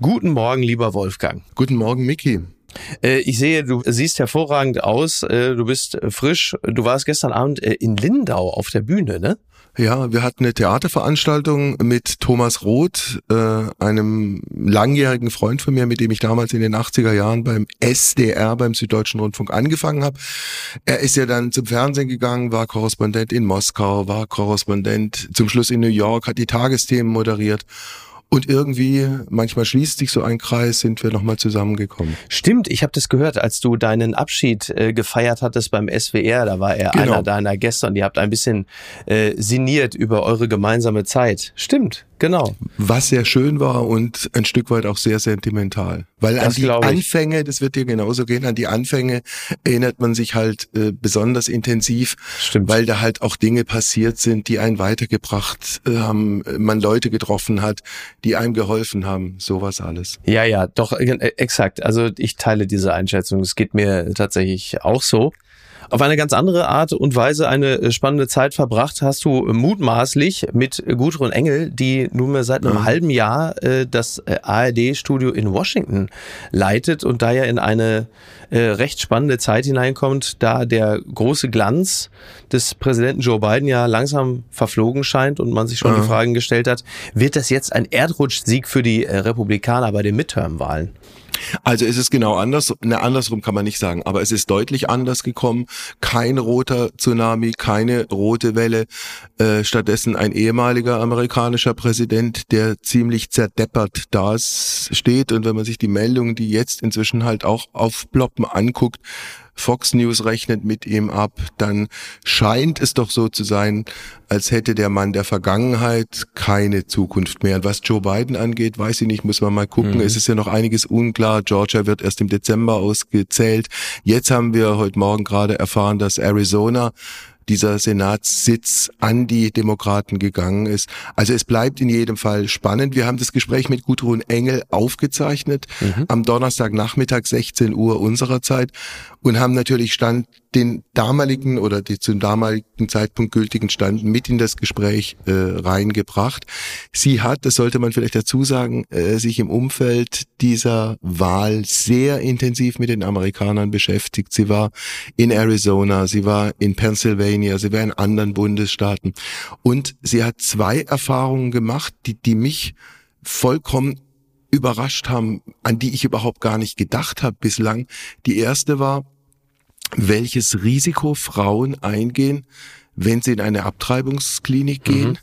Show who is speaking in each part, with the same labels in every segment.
Speaker 1: Guten Morgen, lieber Wolfgang.
Speaker 2: Guten Morgen, Miki.
Speaker 1: Äh, ich sehe, du siehst hervorragend aus, äh, du bist frisch. Du warst gestern Abend äh, in Lindau auf der Bühne, ne?
Speaker 2: Ja, wir hatten eine Theaterveranstaltung mit Thomas Roth, einem langjährigen Freund von mir, mit dem ich damals in den 80er Jahren beim SDR, beim Süddeutschen Rundfunk angefangen habe. Er ist ja dann zum Fernsehen gegangen, war Korrespondent in Moskau, war Korrespondent zum Schluss in New York, hat die Tagesthemen moderiert und irgendwie, manchmal schließt sich so ein Kreis, sind wir nochmal zusammengekommen.
Speaker 1: Stimmt, ich habe das gehört, als du deinen Abschied äh, gefeiert hattest beim SWR, da war er genau. einer deiner Gäste und ihr habt ein bisschen äh, sinniert über eure gemeinsame Zeit. Stimmt, Genau.
Speaker 2: Was sehr schön war und ein Stück weit auch sehr sentimental. Weil das an die Anfänge, das wird dir genauso gehen, an die Anfänge erinnert man sich halt äh, besonders intensiv,
Speaker 1: Stimmt.
Speaker 2: weil da halt auch Dinge passiert sind, die einen weitergebracht äh, haben, man Leute getroffen hat, die einem geholfen haben, sowas alles.
Speaker 1: Ja, ja, doch, äh, exakt. Also ich teile diese Einschätzung. Es geht mir tatsächlich auch so auf eine ganz andere Art und Weise eine äh, spannende Zeit verbracht hast du mutmaßlich mit Gudrun Engel, die nunmehr seit einem ja. halben Jahr äh, das äh, ARD-Studio in Washington leitet und da ja in eine äh, recht spannende Zeit hineinkommt, da der große Glanz des Präsidenten Joe Biden ja langsam verflogen scheint und man sich schon ja. die Fragen gestellt hat, wird das jetzt ein Erdrutschsieg für die äh, Republikaner bei den Midterm-Wahlen?
Speaker 2: Also es ist genau anders, ne, andersrum kann man nicht sagen, aber es ist deutlich anders gekommen. Kein roter Tsunami, keine rote Welle, äh, stattdessen ein ehemaliger amerikanischer Präsident, der ziemlich zerdeppert da steht. Und wenn man sich die Meldungen, die jetzt inzwischen halt auch aufploppen, anguckt, Fox News rechnet mit ihm ab, dann scheint es doch so zu sein, als hätte der Mann der Vergangenheit keine Zukunft mehr. Und was Joe Biden angeht, weiß ich nicht, muss man mal gucken. Mhm. Es ist ja noch einiges unklar. Georgia wird erst im Dezember ausgezählt. Jetzt haben wir heute Morgen gerade erfahren, dass Arizona dieser Senatssitz an die Demokraten gegangen ist. Also es bleibt in jedem Fall spannend. Wir haben das Gespräch mit Gudrun Engel aufgezeichnet mhm. am Donnerstagnachmittag 16 Uhr unserer Zeit und haben natürlich Stand den damaligen oder die zum damaligen Zeitpunkt gültigen Stand mit in das Gespräch äh, reingebracht. Sie hat, das sollte man vielleicht dazu sagen, äh, sich im Umfeld dieser Wahl sehr intensiv mit den Amerikanern beschäftigt. Sie war in Arizona, sie war in Pennsylvania, sie war in anderen Bundesstaaten und sie hat zwei Erfahrungen gemacht, die, die mich vollkommen überrascht haben, an die ich überhaupt gar nicht gedacht habe bislang. Die erste war, welches Risiko Frauen eingehen, wenn sie in eine Abtreibungsklinik gehen. Mhm.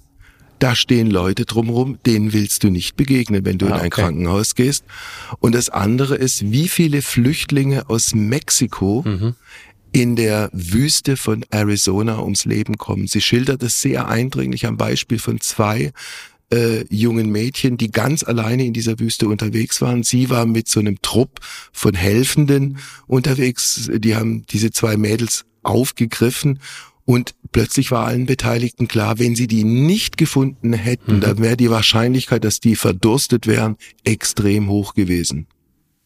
Speaker 2: Da stehen Leute drumherum, denen willst du nicht begegnen, wenn du ah, in ein okay. Krankenhaus gehst. Und das andere ist, wie viele Flüchtlinge aus Mexiko mhm. in der Wüste von Arizona ums Leben kommen. Sie schildert es sehr eindringlich am Beispiel von zwei äh, jungen Mädchen, die ganz alleine in dieser Wüste unterwegs waren. Sie war mit so einem Trupp von Helfenden unterwegs. Die haben diese zwei Mädels aufgegriffen und plötzlich war allen Beteiligten klar, wenn sie die nicht gefunden hätten, mhm. dann wäre die Wahrscheinlichkeit, dass die verdurstet wären, extrem hoch gewesen.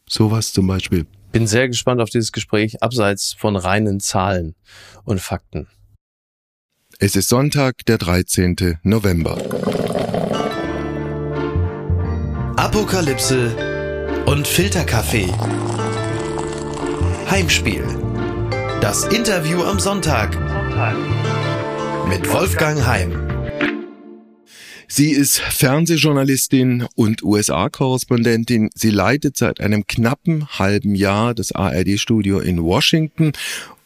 Speaker 2: Sowas zum Beispiel.
Speaker 1: Bin sehr gespannt auf dieses Gespräch abseits von reinen Zahlen und Fakten.
Speaker 2: Es ist Sonntag, der 13. November.
Speaker 3: Apokalypse und Filterkaffee. Heimspiel. Das Interview am Sonntag. Mit Wolfgang Heim.
Speaker 2: Sie ist Fernsehjournalistin und USA-Korrespondentin. Sie leitet seit einem knappen halben Jahr das ARD-Studio in Washington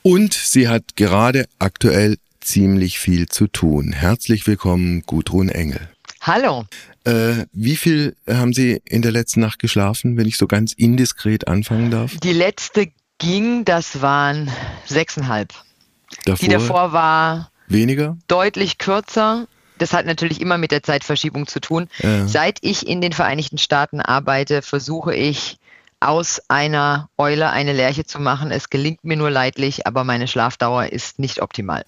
Speaker 2: und sie hat gerade aktuell ziemlich viel zu tun. Herzlich willkommen, Gudrun Engel.
Speaker 4: Hallo.
Speaker 2: Äh, wie viel haben Sie in der letzten Nacht geschlafen, wenn ich so ganz indiskret anfangen darf?
Speaker 4: Die letzte ging, das waren sechseinhalb.
Speaker 2: Davor
Speaker 4: Die davor war
Speaker 2: weniger?
Speaker 4: Deutlich kürzer. Das hat natürlich immer mit der Zeitverschiebung zu tun. Ja. Seit ich in den Vereinigten Staaten arbeite, versuche ich aus einer Eule eine Lerche zu machen. Es gelingt mir nur leidlich, aber meine Schlafdauer ist nicht optimal.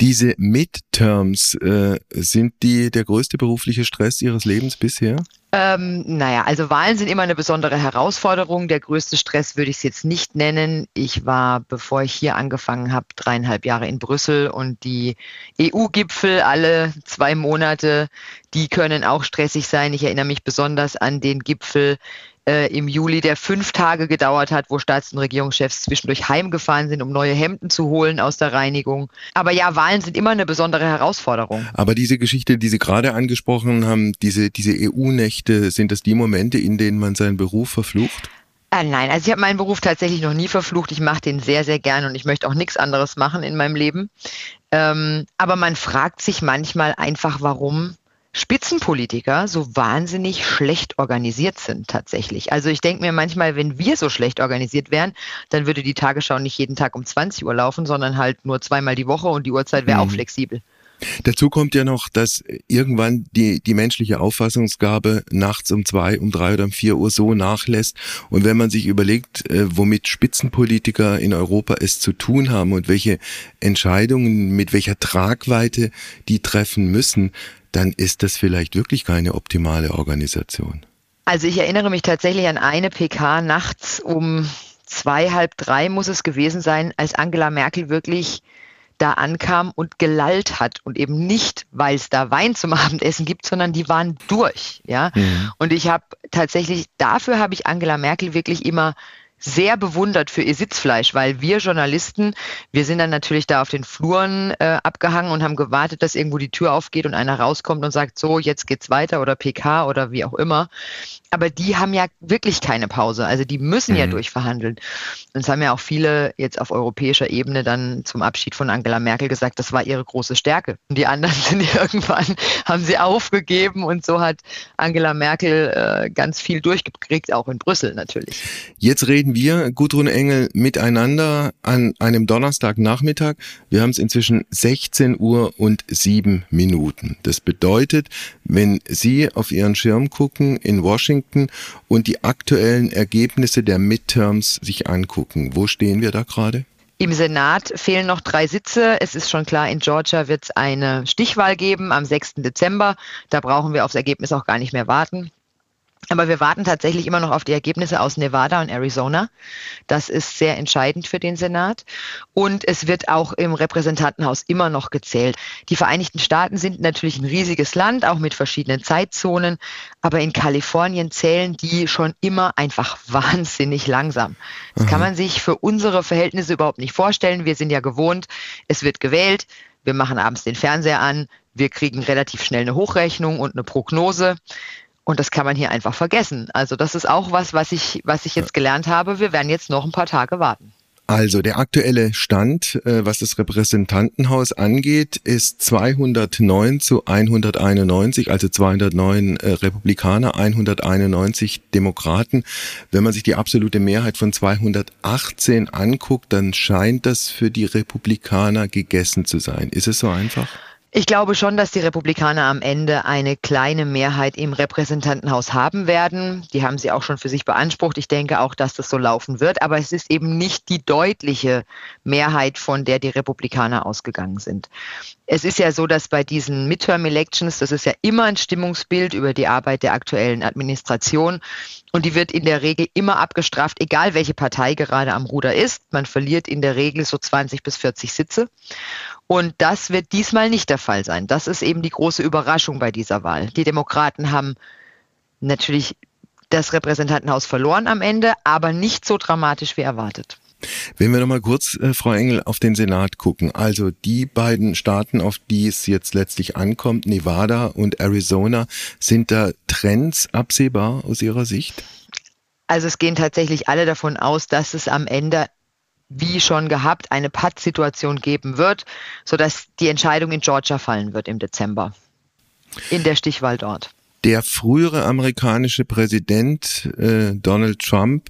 Speaker 2: Diese Midterms, äh, sind die der größte berufliche Stress Ihres Lebens bisher?
Speaker 4: Ähm, naja, also Wahlen sind immer eine besondere Herausforderung. Der größte Stress würde ich es jetzt nicht nennen. Ich war, bevor ich hier angefangen habe, dreieinhalb Jahre in Brüssel und die EU-Gipfel alle zwei Monate, die können auch stressig sein. Ich erinnere mich besonders an den Gipfel äh, im Juli, der fünf Tage gedauert hat, wo Staats- und Regierungschefs zwischendurch heimgefahren sind, um neue Hemden zu holen aus der Reinigung. Aber ja, Wahlen sind immer eine besondere Herausforderung.
Speaker 2: Aber diese Geschichte, die Sie gerade angesprochen haben, diese, diese EU-Nächte, sind das die Momente, in denen man seinen Beruf verflucht?
Speaker 4: Ah, nein, also ich habe meinen Beruf tatsächlich noch nie verflucht. Ich mache den sehr, sehr gern und ich möchte auch nichts anderes machen in meinem Leben. Ähm, aber man fragt sich manchmal einfach, warum Spitzenpolitiker so wahnsinnig schlecht organisiert sind tatsächlich. Also ich denke mir manchmal, wenn wir so schlecht organisiert wären, dann würde die Tagesschau nicht jeden Tag um 20 Uhr laufen, sondern halt nur zweimal die Woche und die Uhrzeit wäre mhm. auch flexibel.
Speaker 2: Dazu kommt ja noch, dass irgendwann die, die menschliche Auffassungsgabe nachts um zwei, um drei oder um vier Uhr so nachlässt. Und wenn man sich überlegt, äh, womit Spitzenpolitiker in Europa es zu tun haben und welche Entscheidungen mit welcher Tragweite die treffen müssen, dann ist das vielleicht wirklich keine optimale Organisation.
Speaker 4: Also ich erinnere mich tatsächlich an eine PK nachts um zwei, halb drei muss es gewesen sein, als Angela Merkel wirklich da ankam und gelallt hat und eben nicht, weil es da Wein zum Abendessen gibt, sondern die waren durch, ja. Mhm. Und ich habe tatsächlich dafür habe ich Angela Merkel wirklich immer sehr bewundert für ihr Sitzfleisch, weil wir Journalisten, wir sind dann natürlich da auf den Fluren äh, abgehangen und haben gewartet, dass irgendwo die Tür aufgeht und einer rauskommt und sagt, so, jetzt geht's weiter oder PK oder wie auch immer. Aber die haben ja wirklich keine Pause. Also die müssen mhm. ja durchverhandeln. Und es haben ja auch viele jetzt auf europäischer Ebene dann zum Abschied von Angela Merkel gesagt, das war ihre große Stärke. Und die anderen sind irgendwann, haben sie aufgegeben und so hat Angela Merkel äh, ganz viel durchgekriegt, auch in Brüssel natürlich.
Speaker 2: Jetzt reden reden wir, Gudrun Engel, miteinander an einem Donnerstagnachmittag. Wir haben es inzwischen 16 Uhr und 7 Minuten. Das bedeutet, wenn Sie auf Ihren Schirm gucken in Washington und die aktuellen Ergebnisse der Midterms sich angucken, wo stehen wir da gerade?
Speaker 4: Im Senat fehlen noch drei Sitze. Es ist schon klar, in Georgia wird es eine Stichwahl geben am 6. Dezember. Da brauchen wir aufs Ergebnis auch gar nicht mehr warten. Aber wir warten tatsächlich immer noch auf die Ergebnisse aus Nevada und Arizona. Das ist sehr entscheidend für den Senat. Und es wird auch im Repräsentantenhaus immer noch gezählt. Die Vereinigten Staaten sind natürlich ein riesiges Land, auch mit verschiedenen Zeitzonen. Aber in Kalifornien zählen die schon immer einfach wahnsinnig langsam. Das kann man sich für unsere Verhältnisse überhaupt nicht vorstellen. Wir sind ja gewohnt, es wird gewählt. Wir machen abends den Fernseher an. Wir kriegen relativ schnell eine Hochrechnung und eine Prognose. Und das kann man hier einfach vergessen. Also das ist auch was, was ich, was ich jetzt gelernt habe. Wir werden jetzt noch ein paar Tage warten.
Speaker 2: Also der aktuelle Stand, äh, was das Repräsentantenhaus angeht, ist 209 zu 191, also 209 äh, Republikaner, 191 Demokraten. Wenn man sich die absolute Mehrheit von 218 anguckt, dann scheint das für die Republikaner gegessen zu sein. Ist es so einfach?
Speaker 4: Ich glaube schon, dass die Republikaner am Ende eine kleine Mehrheit im Repräsentantenhaus haben werden. Die haben sie auch schon für sich beansprucht. Ich denke auch, dass das so laufen wird. Aber es ist eben nicht die deutliche Mehrheit, von der die Republikaner ausgegangen sind. Es ist ja so, dass bei diesen Midterm Elections, das ist ja immer ein Stimmungsbild über die Arbeit der aktuellen Administration. Und die wird in der Regel immer abgestraft, egal welche Partei gerade am Ruder ist. Man verliert in der Regel so 20 bis 40 Sitze. Und das wird diesmal nicht der Fall sein. Das ist eben die große Überraschung bei dieser Wahl. Die Demokraten haben natürlich das Repräsentantenhaus verloren am Ende, aber nicht so dramatisch wie erwartet.
Speaker 2: Wenn wir nochmal kurz, äh, Frau Engel, auf den Senat gucken. Also die beiden Staaten, auf die es jetzt letztlich ankommt, Nevada und Arizona, sind da Trends absehbar aus Ihrer Sicht?
Speaker 4: Also es gehen tatsächlich alle davon aus, dass es am Ende wie schon gehabt, eine Patt-Situation geben wird, sodass die Entscheidung in Georgia fallen wird im Dezember. In der Stichwahl dort.
Speaker 2: Der frühere amerikanische Präsident äh, Donald Trump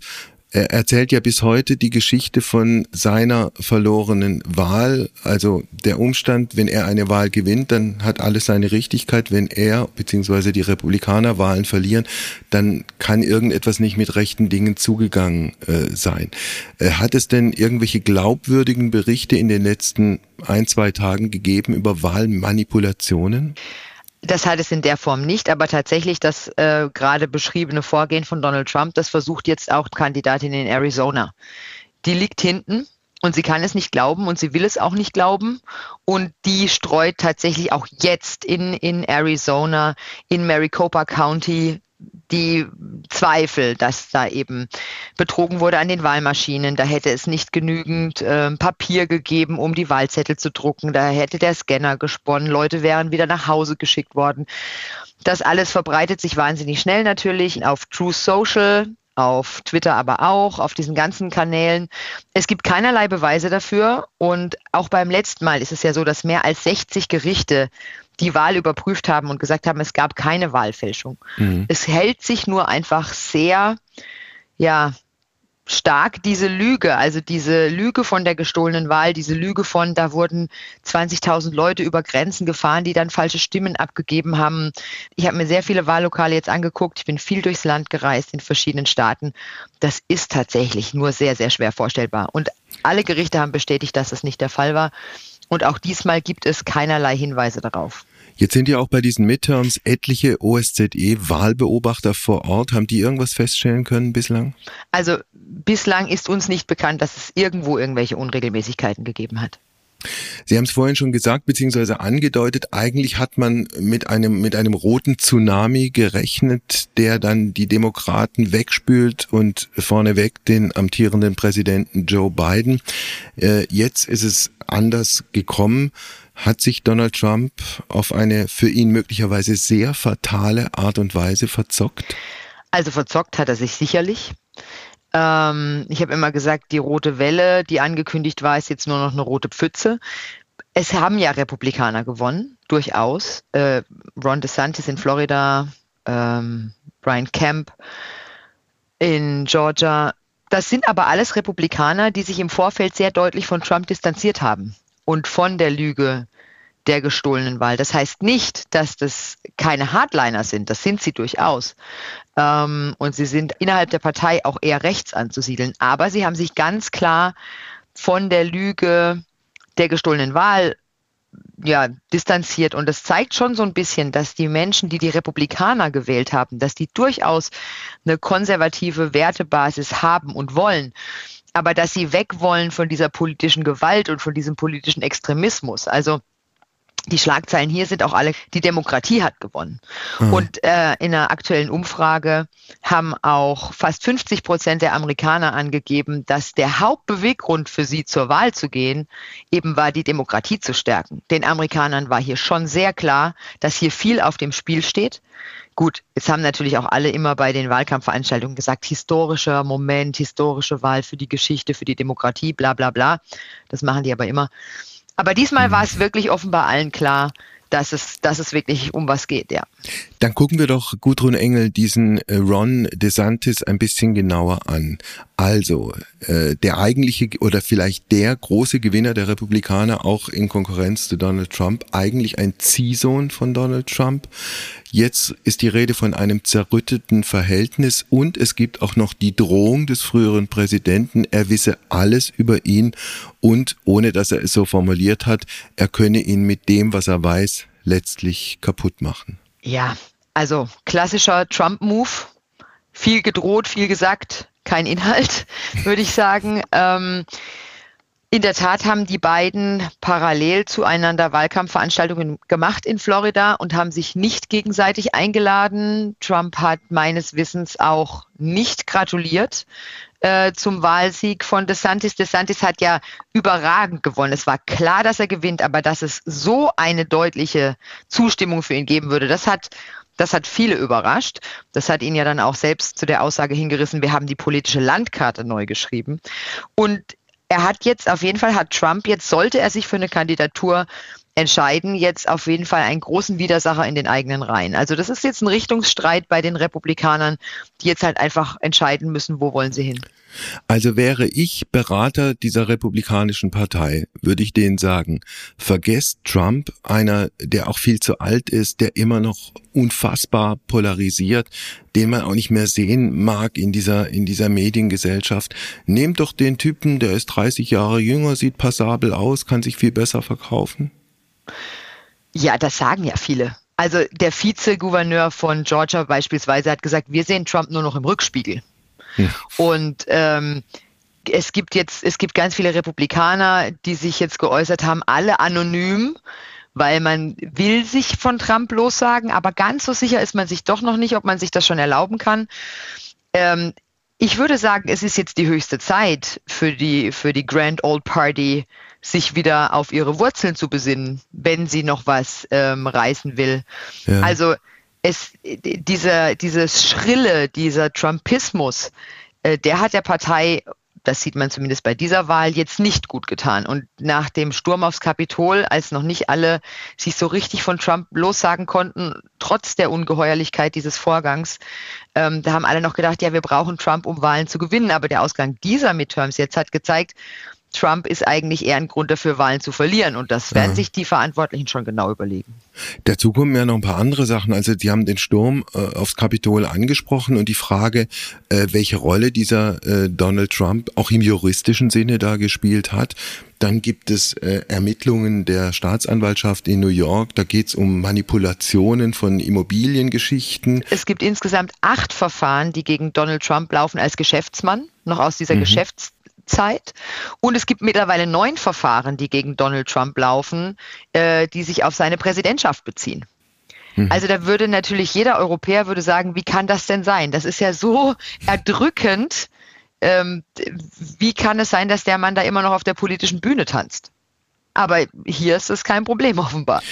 Speaker 2: er erzählt ja bis heute die Geschichte von seiner verlorenen Wahl. Also der Umstand, wenn er eine Wahl gewinnt, dann hat alles seine Richtigkeit. Wenn er bzw. die Republikaner Wahlen verlieren, dann kann irgendetwas nicht mit rechten Dingen zugegangen äh, sein. Äh, hat es denn irgendwelche glaubwürdigen Berichte in den letzten ein, zwei Tagen gegeben über Wahlmanipulationen?
Speaker 4: Das hat es in der Form nicht, aber tatsächlich das äh, gerade beschriebene Vorgehen von Donald Trump, das versucht jetzt auch Kandidatin in Arizona. Die liegt hinten und sie kann es nicht glauben und sie will es auch nicht glauben. Und die streut tatsächlich auch jetzt in, in Arizona, in Maricopa County die Zweifel, dass da eben betrogen wurde an den Wahlmaschinen. Da hätte es nicht genügend äh, Papier gegeben, um die Wahlzettel zu drucken. Da hätte der Scanner gesponnen. Leute wären wieder nach Hause geschickt worden. Das alles verbreitet sich wahnsinnig schnell natürlich auf True Social, auf Twitter aber auch, auf diesen ganzen Kanälen. Es gibt keinerlei Beweise dafür und auch beim letzten Mal ist es ja so, dass mehr als 60 Gerichte die Wahl überprüft haben und gesagt haben, es gab keine Wahlfälschung. Mhm. Es hält sich nur einfach sehr, ja, stark diese Lüge, also diese Lüge von der gestohlenen Wahl, diese Lüge von, da wurden 20.000 Leute über Grenzen gefahren, die dann falsche Stimmen abgegeben haben. Ich habe mir sehr viele Wahllokale jetzt angeguckt. Ich bin viel durchs Land gereist in verschiedenen Staaten. Das ist tatsächlich nur sehr, sehr schwer vorstellbar. Und alle Gerichte haben bestätigt, dass das nicht der Fall war. Und auch diesmal gibt es keinerlei Hinweise darauf.
Speaker 2: Jetzt sind ja auch bei diesen Midterms etliche OSZE-Wahlbeobachter vor Ort. Haben die irgendwas feststellen können bislang?
Speaker 4: Also bislang ist uns nicht bekannt, dass es irgendwo irgendwelche Unregelmäßigkeiten gegeben hat.
Speaker 2: Sie haben es vorhin schon gesagt beziehungsweise angedeutet, eigentlich hat man mit einem, mit einem roten Tsunami gerechnet, der dann die Demokraten wegspült und vorneweg den amtierenden Präsidenten Joe Biden. Äh, jetzt ist es anders gekommen. Hat sich Donald Trump auf eine für ihn möglicherweise sehr fatale Art und Weise verzockt?
Speaker 4: Also verzockt hat er sich sicherlich. Ähm, ich habe immer gesagt, die rote Welle, die angekündigt war, ist jetzt nur noch eine rote Pfütze. Es haben ja Republikaner gewonnen, durchaus. Äh, Ron DeSantis in Florida, ähm, Brian Kemp in Georgia. Das sind aber alles Republikaner, die sich im Vorfeld sehr deutlich von Trump distanziert haben und von der Lüge der gestohlenen Wahl. Das heißt nicht, dass das keine Hardliner sind. Das sind sie durchaus. Ähm, und sie sind innerhalb der Partei auch eher rechts anzusiedeln. Aber sie haben sich ganz klar von der Lüge der gestohlenen Wahl ja, distanziert. Und das zeigt schon so ein bisschen, dass die Menschen, die die Republikaner gewählt haben, dass die durchaus eine konservative Wertebasis haben und wollen aber dass sie weg wollen von dieser politischen Gewalt und von diesem politischen Extremismus. Also die Schlagzeilen hier sind auch alle, die Demokratie hat gewonnen. Mhm. Und äh, in einer aktuellen Umfrage haben auch fast 50 Prozent der Amerikaner angegeben, dass der Hauptbeweggrund für sie zur Wahl zu gehen eben war, die Demokratie zu stärken. Den Amerikanern war hier schon sehr klar, dass hier viel auf dem Spiel steht. Gut, jetzt haben natürlich auch alle immer bei den Wahlkampfveranstaltungen gesagt, historischer Moment, historische Wahl für die Geschichte, für die Demokratie, bla bla bla. Das machen die aber immer. Aber diesmal war es wirklich offenbar allen klar, dass es, dass es wirklich um was geht, ja.
Speaker 2: Dann gucken wir doch Gudrun Engel diesen äh, Ron DeSantis ein bisschen genauer an. Also, äh, der eigentliche oder vielleicht der große Gewinner der Republikaner auch in Konkurrenz zu Donald Trump, eigentlich ein Ziehsohn von Donald Trump. Jetzt ist die Rede von einem zerrütteten Verhältnis und es gibt auch noch die Drohung des früheren Präsidenten, er wisse alles über ihn und, ohne dass er es so formuliert hat, er könne ihn mit dem, was er weiß, letztlich kaputt machen.
Speaker 4: Ja, also klassischer Trump-Move. Viel gedroht, viel gesagt, kein Inhalt, würde ich sagen. Ähm, in der Tat haben die beiden parallel zueinander Wahlkampfveranstaltungen gemacht in Florida und haben sich nicht gegenseitig eingeladen. Trump hat meines Wissens auch nicht gratuliert äh, zum Wahlsieg von DeSantis. DeSantis hat ja überragend gewonnen. Es war klar, dass er gewinnt, aber dass es so eine deutliche Zustimmung für ihn geben würde, das hat das hat viele überrascht. Das hat ihn ja dann auch selbst zu der Aussage hingerissen, wir haben die politische Landkarte neu geschrieben. Und er hat jetzt auf jeden Fall, hat Trump jetzt, sollte er sich für eine Kandidatur entscheiden, jetzt auf jeden Fall einen großen Widersacher in den eigenen Reihen. Also das ist jetzt ein Richtungsstreit bei den Republikanern, die jetzt halt einfach entscheiden müssen, wo wollen sie hin.
Speaker 2: Also wäre ich Berater dieser republikanischen Partei, würde ich denen sagen, vergesst Trump, einer, der auch viel zu alt ist, der immer noch unfassbar polarisiert, den man auch nicht mehr sehen mag in dieser, in dieser Mediengesellschaft. Nehmt doch den Typen, der ist 30 Jahre jünger, sieht passabel aus, kann sich viel besser verkaufen.
Speaker 4: Ja, das sagen ja viele. Also der Vizegouverneur von Georgia beispielsweise hat gesagt, wir sehen Trump nur noch im Rückspiegel. Hm. Und ähm, es gibt jetzt, es gibt ganz viele Republikaner, die sich jetzt geäußert haben, alle anonym, weil man will sich von Trump lossagen, aber ganz so sicher ist man sich doch noch nicht, ob man sich das schon erlauben kann. Ähm, ich würde sagen, es ist jetzt die höchste Zeit für die, für die Grand Old Party, sich wieder auf ihre Wurzeln zu besinnen, wenn sie noch was ähm, reißen will. Ja. Also es, dieser, dieses Schrille, dieser Trumpismus, äh, der hat der Partei das sieht man zumindest bei dieser Wahl jetzt nicht gut getan. Und nach dem Sturm aufs Kapitol, als noch nicht alle sich so richtig von Trump lossagen konnten, trotz der Ungeheuerlichkeit dieses Vorgangs, ähm, da haben alle noch gedacht, ja, wir brauchen Trump, um Wahlen zu gewinnen. Aber der Ausgang dieser Midterms jetzt hat gezeigt, Trump ist eigentlich eher ein Grund dafür, Wahlen zu verlieren. Und das werden ja. sich die Verantwortlichen schon genau überlegen.
Speaker 2: Dazu kommen ja noch ein paar andere Sachen. Also die haben den Sturm äh, aufs Kapitol angesprochen und die Frage, äh, welche Rolle dieser äh, Donald Trump auch im juristischen Sinne da gespielt hat. Dann gibt es äh, Ermittlungen der Staatsanwaltschaft in New York. Da geht es um Manipulationen von Immobiliengeschichten.
Speaker 4: Es gibt insgesamt acht Verfahren, die gegen Donald Trump laufen als Geschäftsmann, noch aus dieser mhm. Geschäfts Zeit. Und es gibt mittlerweile neun Verfahren, die gegen Donald Trump laufen, äh, die sich auf seine Präsidentschaft beziehen. Mhm. Also da würde natürlich jeder Europäer würde sagen, wie kann das denn sein? Das ist ja so erdrückend. Ähm, wie kann es sein, dass der Mann da immer noch auf der politischen Bühne tanzt? Aber hier ist es kein Problem offenbar.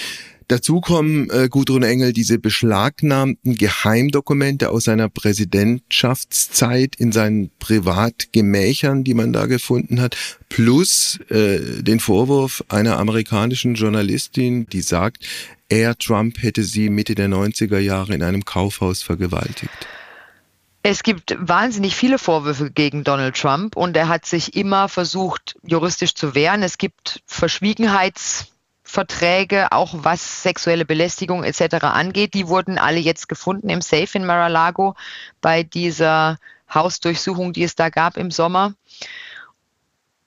Speaker 2: Dazu kommen, äh, Gudrun Engel, diese beschlagnahmten Geheimdokumente aus seiner Präsidentschaftszeit in seinen Privatgemächern, die man da gefunden hat, plus äh, den Vorwurf einer amerikanischen Journalistin, die sagt, er, Trump, hätte sie Mitte der 90er Jahre in einem Kaufhaus vergewaltigt.
Speaker 4: Es gibt wahnsinnig viele Vorwürfe gegen Donald Trump und er hat sich immer versucht, juristisch zu wehren. Es gibt Verschwiegenheits Verträge, auch was sexuelle Belästigung etc. angeht. Die wurden alle jetzt gefunden im Safe in Mar-a-Lago bei dieser Hausdurchsuchung, die es da gab im Sommer.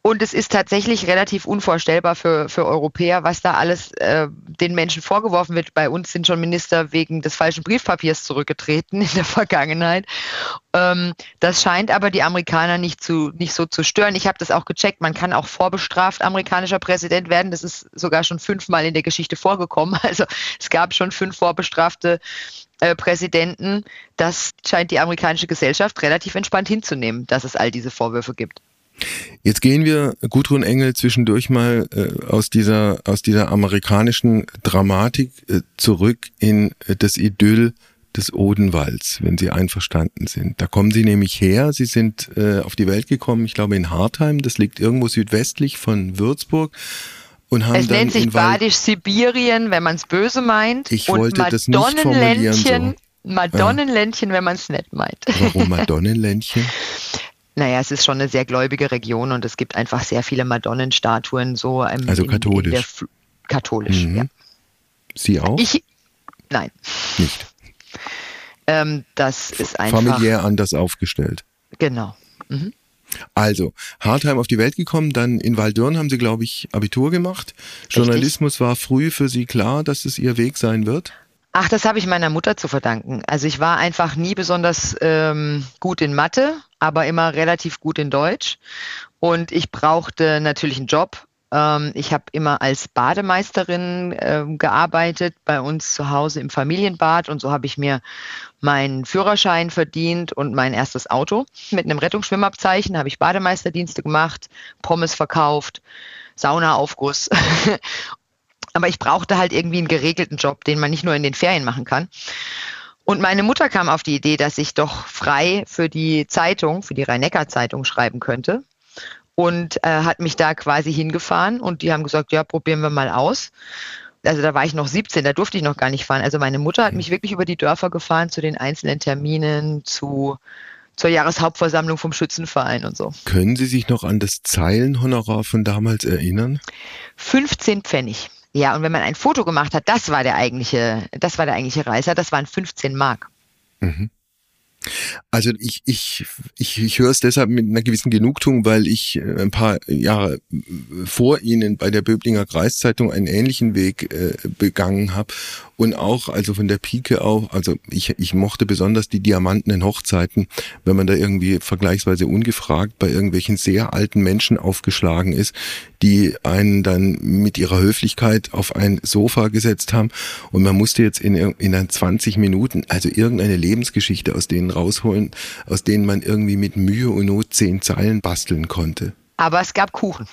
Speaker 4: Und es ist tatsächlich relativ unvorstellbar für, für Europäer, was da alles äh, den Menschen vorgeworfen wird. Bei uns sind schon Minister wegen des falschen Briefpapiers zurückgetreten in der Vergangenheit. Ähm, das scheint aber die Amerikaner nicht, zu, nicht so zu stören. Ich habe das auch gecheckt. Man kann auch vorbestraft amerikanischer Präsident werden. Das ist sogar schon fünfmal in der Geschichte vorgekommen. Also es gab schon fünf vorbestrafte äh, Präsidenten. Das scheint die amerikanische Gesellschaft relativ entspannt hinzunehmen, dass es all diese Vorwürfe gibt.
Speaker 2: Jetzt gehen wir, Gudrun Engel, zwischendurch mal äh, aus, dieser, aus dieser amerikanischen Dramatik äh, zurück in äh, das Idyll des Odenwalds, wenn Sie einverstanden sind. Da kommen Sie nämlich her. Sie sind äh, auf die Welt gekommen, ich glaube in Hartheim, das liegt irgendwo südwestlich von Würzburg.
Speaker 4: Und haben es dann nennt sich Badisch-Sibirien, wenn man es böse meint.
Speaker 2: Ich und wollte das nicht formulieren so.
Speaker 4: Madonnenländchen, wenn man es nett meint.
Speaker 2: Warum Madonnenländchen?
Speaker 4: Naja, es ist schon eine sehr gläubige Region und es gibt einfach sehr viele Madonnenstatuen so.
Speaker 2: Im, also katholisch.
Speaker 4: In katholisch, mhm. ja.
Speaker 2: Sie auch?
Speaker 4: Ich, nein.
Speaker 2: Nicht.
Speaker 4: Ähm, das ist einfach.
Speaker 2: Familiär anders aufgestellt.
Speaker 4: Genau. Mhm.
Speaker 2: Also, Hartheim auf die Welt gekommen, dann in Waldürn haben Sie, glaube ich, Abitur gemacht. Richtig. Journalismus war früh für Sie klar, dass es Ihr Weg sein wird?
Speaker 4: Ach, das habe ich meiner Mutter zu verdanken. Also ich war einfach nie besonders ähm, gut in Mathe, aber immer relativ gut in Deutsch. Und ich brauchte natürlich einen Job. Ähm, ich habe immer als Bademeisterin äh, gearbeitet bei uns zu Hause im Familienbad und so habe ich mir meinen Führerschein verdient und mein erstes Auto. Mit einem Rettungsschwimmabzeichen habe ich Bademeisterdienste gemacht, Pommes verkauft, Saunaaufguss Aber ich brauchte halt irgendwie einen geregelten Job, den man nicht nur in den Ferien machen kann. Und meine Mutter kam auf die Idee, dass ich doch frei für die Zeitung, für die Rhein-Neckar-Zeitung schreiben könnte. Und äh, hat mich da quasi hingefahren und die haben gesagt, ja, probieren wir mal aus. Also da war ich noch 17, da durfte ich noch gar nicht fahren. Also meine Mutter hat mich wirklich über die Dörfer gefahren zu den einzelnen Terminen, zu zur Jahreshauptversammlung vom Schützenverein und so.
Speaker 2: Können Sie sich noch an das Zeilenhonorar von damals erinnern?
Speaker 4: 15 Pfennig. Ja, und wenn man ein Foto gemacht hat, das war der eigentliche, das war der eigentliche Reißer, das waren 15 Mark. Mhm.
Speaker 2: Also ich, ich, ich, ich höre es deshalb mit einer gewissen Genugtuung, weil ich äh, ein paar Jahre äh, vor Ihnen bei der Böblinger Kreiszeitung einen ähnlichen Weg äh, begangen habe und auch, also von der Pike auf, also ich, ich mochte besonders die diamantenen Hochzeiten, wenn man da irgendwie vergleichsweise ungefragt bei irgendwelchen sehr alten Menschen aufgeschlagen ist, die einen dann mit ihrer Höflichkeit auf ein Sofa gesetzt haben. Und man musste jetzt in, in dann 20 Minuten, also irgendeine Lebensgeschichte aus denen rausholen, aus denen man irgendwie mit Mühe und Not zehn Zeilen basteln konnte.
Speaker 4: Aber es gab Kuchen.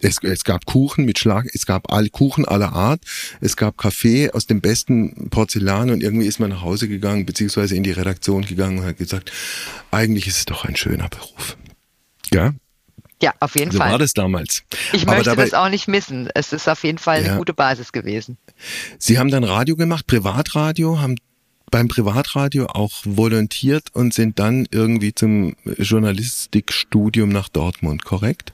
Speaker 2: Es, es gab Kuchen mit Schlag, es gab all, Kuchen aller Art, es gab Kaffee aus dem besten Porzellan und irgendwie ist man nach Hause gegangen, beziehungsweise in die Redaktion gegangen und hat gesagt, eigentlich ist es doch ein schöner Beruf. Ja,
Speaker 4: ja, auf jeden
Speaker 2: so
Speaker 4: Fall.
Speaker 2: So war das damals.
Speaker 4: Ich Aber möchte dabei, das auch nicht missen. Es ist auf jeden Fall eine ja. gute Basis gewesen.
Speaker 2: Sie haben dann Radio gemacht, Privatradio, haben beim Privatradio auch volontiert und sind dann irgendwie zum Journalistikstudium nach Dortmund, korrekt?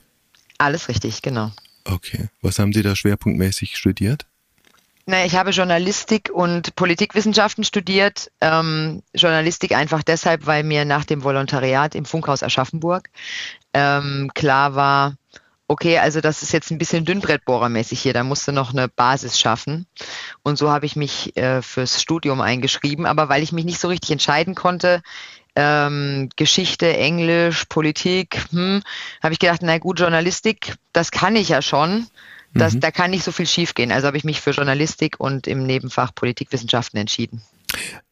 Speaker 4: Alles richtig, genau.
Speaker 2: Okay. Was haben Sie da schwerpunktmäßig studiert?
Speaker 4: Na, ich habe Journalistik und Politikwissenschaften studiert. Ähm, Journalistik einfach deshalb, weil mir nach dem Volontariat im Funkhaus Aschaffenburg ähm, klar war, okay, also das ist jetzt ein bisschen Dünnbrettbohrermäßig hier, da musste noch eine Basis schaffen. Und so habe ich mich äh, fürs Studium eingeschrieben, aber weil ich mich nicht so richtig entscheiden konnte, ähm, Geschichte, Englisch, Politik, hm, habe ich gedacht, na gut, Journalistik, das kann ich ja schon. Das, mhm. Da kann nicht so viel schiefgehen. Also habe ich mich für Journalistik und im Nebenfach Politikwissenschaften entschieden.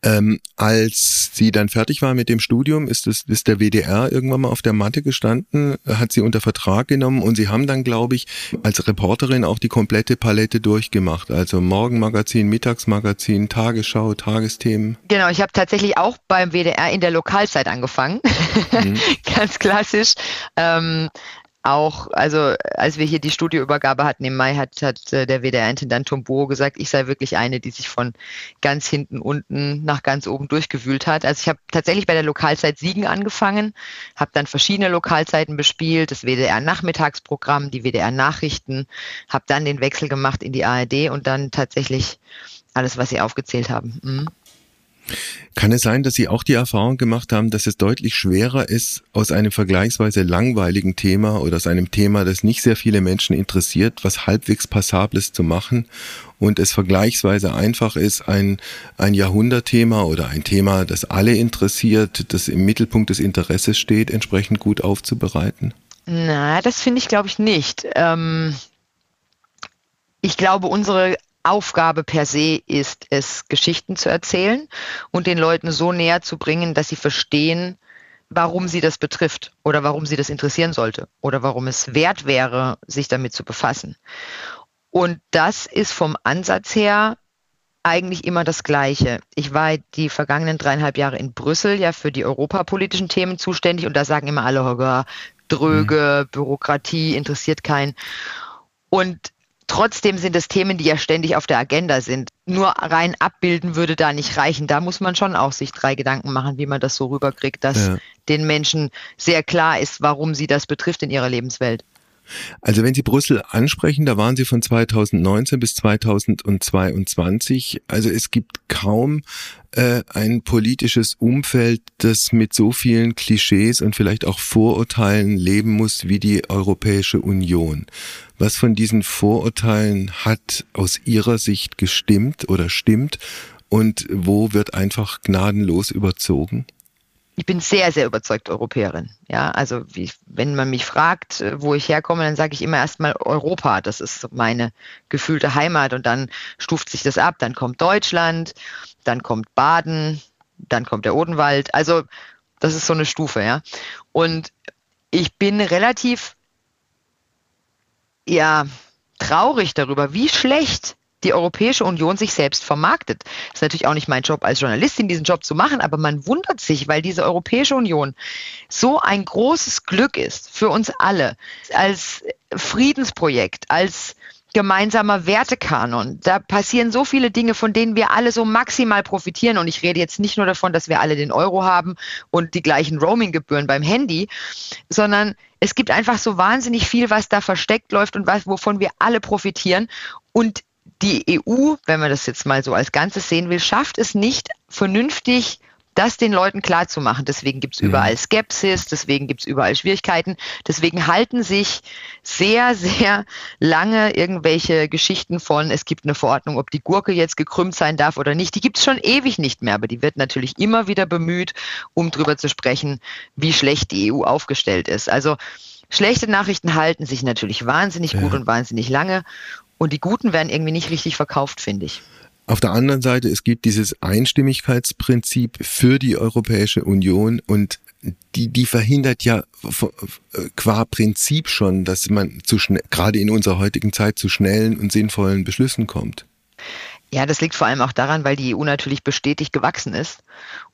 Speaker 2: Ähm, als sie dann fertig war mit dem Studium, ist, es, ist der WDR irgendwann mal auf der Matte gestanden, hat sie unter Vertrag genommen und sie haben dann, glaube ich, als Reporterin auch die komplette Palette durchgemacht. Also Morgenmagazin, Mittagsmagazin, Tagesschau, Tagesthemen.
Speaker 4: Genau, ich habe tatsächlich auch beim WDR in der Lokalzeit angefangen. Mhm. Ganz klassisch. Ähm, auch, also als wir hier die Studioübergabe hatten im Mai, hat, hat äh, der WDR-Intendant Tombo gesagt, ich sei wirklich eine, die sich von ganz hinten unten nach ganz oben durchgewühlt hat. Also ich habe tatsächlich bei der Lokalzeit Siegen angefangen, habe dann verschiedene Lokalzeiten bespielt, das WDR-Nachmittagsprogramm, die WDR-Nachrichten, habe dann den Wechsel gemacht in die ARD und dann tatsächlich alles, was Sie aufgezählt haben. Mhm.
Speaker 2: Kann es sein, dass Sie auch die Erfahrung gemacht haben, dass es deutlich schwerer ist, aus einem vergleichsweise langweiligen Thema oder aus einem Thema, das nicht sehr viele Menschen interessiert, was halbwegs Passables zu machen und es vergleichsweise einfach ist, ein, ein Jahrhundertthema oder ein Thema, das alle interessiert, das im Mittelpunkt des Interesses steht, entsprechend gut aufzubereiten?
Speaker 4: Na, das finde ich, glaube ich, nicht. Ähm ich glaube, unsere Aufgabe per se ist es, Geschichten zu erzählen und den Leuten so näher zu bringen, dass sie verstehen, warum sie das betrifft oder warum sie das interessieren sollte oder warum es wert wäre, sich damit zu befassen. Und das ist vom Ansatz her eigentlich immer das Gleiche. Ich war die vergangenen dreieinhalb Jahre in Brüssel ja für die europapolitischen Themen zuständig und da sagen immer alle, oh, dröge, mhm. Bürokratie interessiert keinen. Und Trotzdem sind es Themen, die ja ständig auf der Agenda sind. Nur rein abbilden würde da nicht reichen. Da muss man schon auch sich drei Gedanken machen, wie man das so rüberkriegt, dass ja. den Menschen sehr klar ist, warum sie das betrifft in ihrer Lebenswelt.
Speaker 2: Also wenn Sie Brüssel ansprechen, da waren Sie von 2019 bis 2022. Also es gibt kaum äh, ein politisches Umfeld, das mit so vielen Klischees und vielleicht auch Vorurteilen leben muss wie die Europäische Union. Was von diesen Vorurteilen hat aus Ihrer Sicht gestimmt oder stimmt und wo wird einfach gnadenlos überzogen?
Speaker 4: Ich bin sehr, sehr überzeugt Europäerin. Ja, also wie, wenn man mich fragt, äh, wo ich herkomme, dann sage ich immer erstmal Europa. Das ist meine gefühlte Heimat und dann stuft sich das ab. Dann kommt Deutschland, dann kommt Baden, dann kommt der Odenwald. Also das ist so eine Stufe, ja. Und ich bin relativ, ja, traurig darüber, wie schlecht die Europäische Union sich selbst vermarktet. Das ist natürlich auch nicht mein Job als Journalistin, diesen Job zu machen, aber man wundert sich, weil diese Europäische Union so ein großes Glück ist für uns alle, als Friedensprojekt, als gemeinsamer Wertekanon. Da passieren so viele Dinge, von denen wir alle so maximal profitieren. Und ich rede jetzt nicht nur davon, dass wir alle den Euro haben und die gleichen Roaminggebühren beim Handy, sondern es gibt einfach so wahnsinnig viel, was da versteckt läuft und was, wovon wir alle profitieren. Und die EU, wenn man das jetzt mal so als Ganzes sehen will, schafft es nicht vernünftig das den Leuten klarzumachen. Deswegen gibt es mhm. überall Skepsis, deswegen gibt es überall Schwierigkeiten. Deswegen halten sich sehr, sehr lange irgendwelche Geschichten von, es gibt eine Verordnung, ob die Gurke jetzt gekrümmt sein darf oder nicht. Die gibt es schon ewig nicht mehr, aber die wird natürlich immer wieder bemüht, um darüber zu sprechen, wie schlecht die EU aufgestellt ist. Also schlechte Nachrichten halten sich natürlich wahnsinnig ja. gut und wahnsinnig lange. Und die guten werden irgendwie nicht richtig verkauft, finde ich.
Speaker 2: Auf der anderen Seite, es gibt dieses Einstimmigkeitsprinzip für die Europäische Union und die, die verhindert ja qua Prinzip schon, dass man zu schnell, gerade in unserer heutigen Zeit zu schnellen und sinnvollen Beschlüssen kommt.
Speaker 4: Ja, das liegt vor allem auch daran, weil die EU natürlich bestätigt gewachsen ist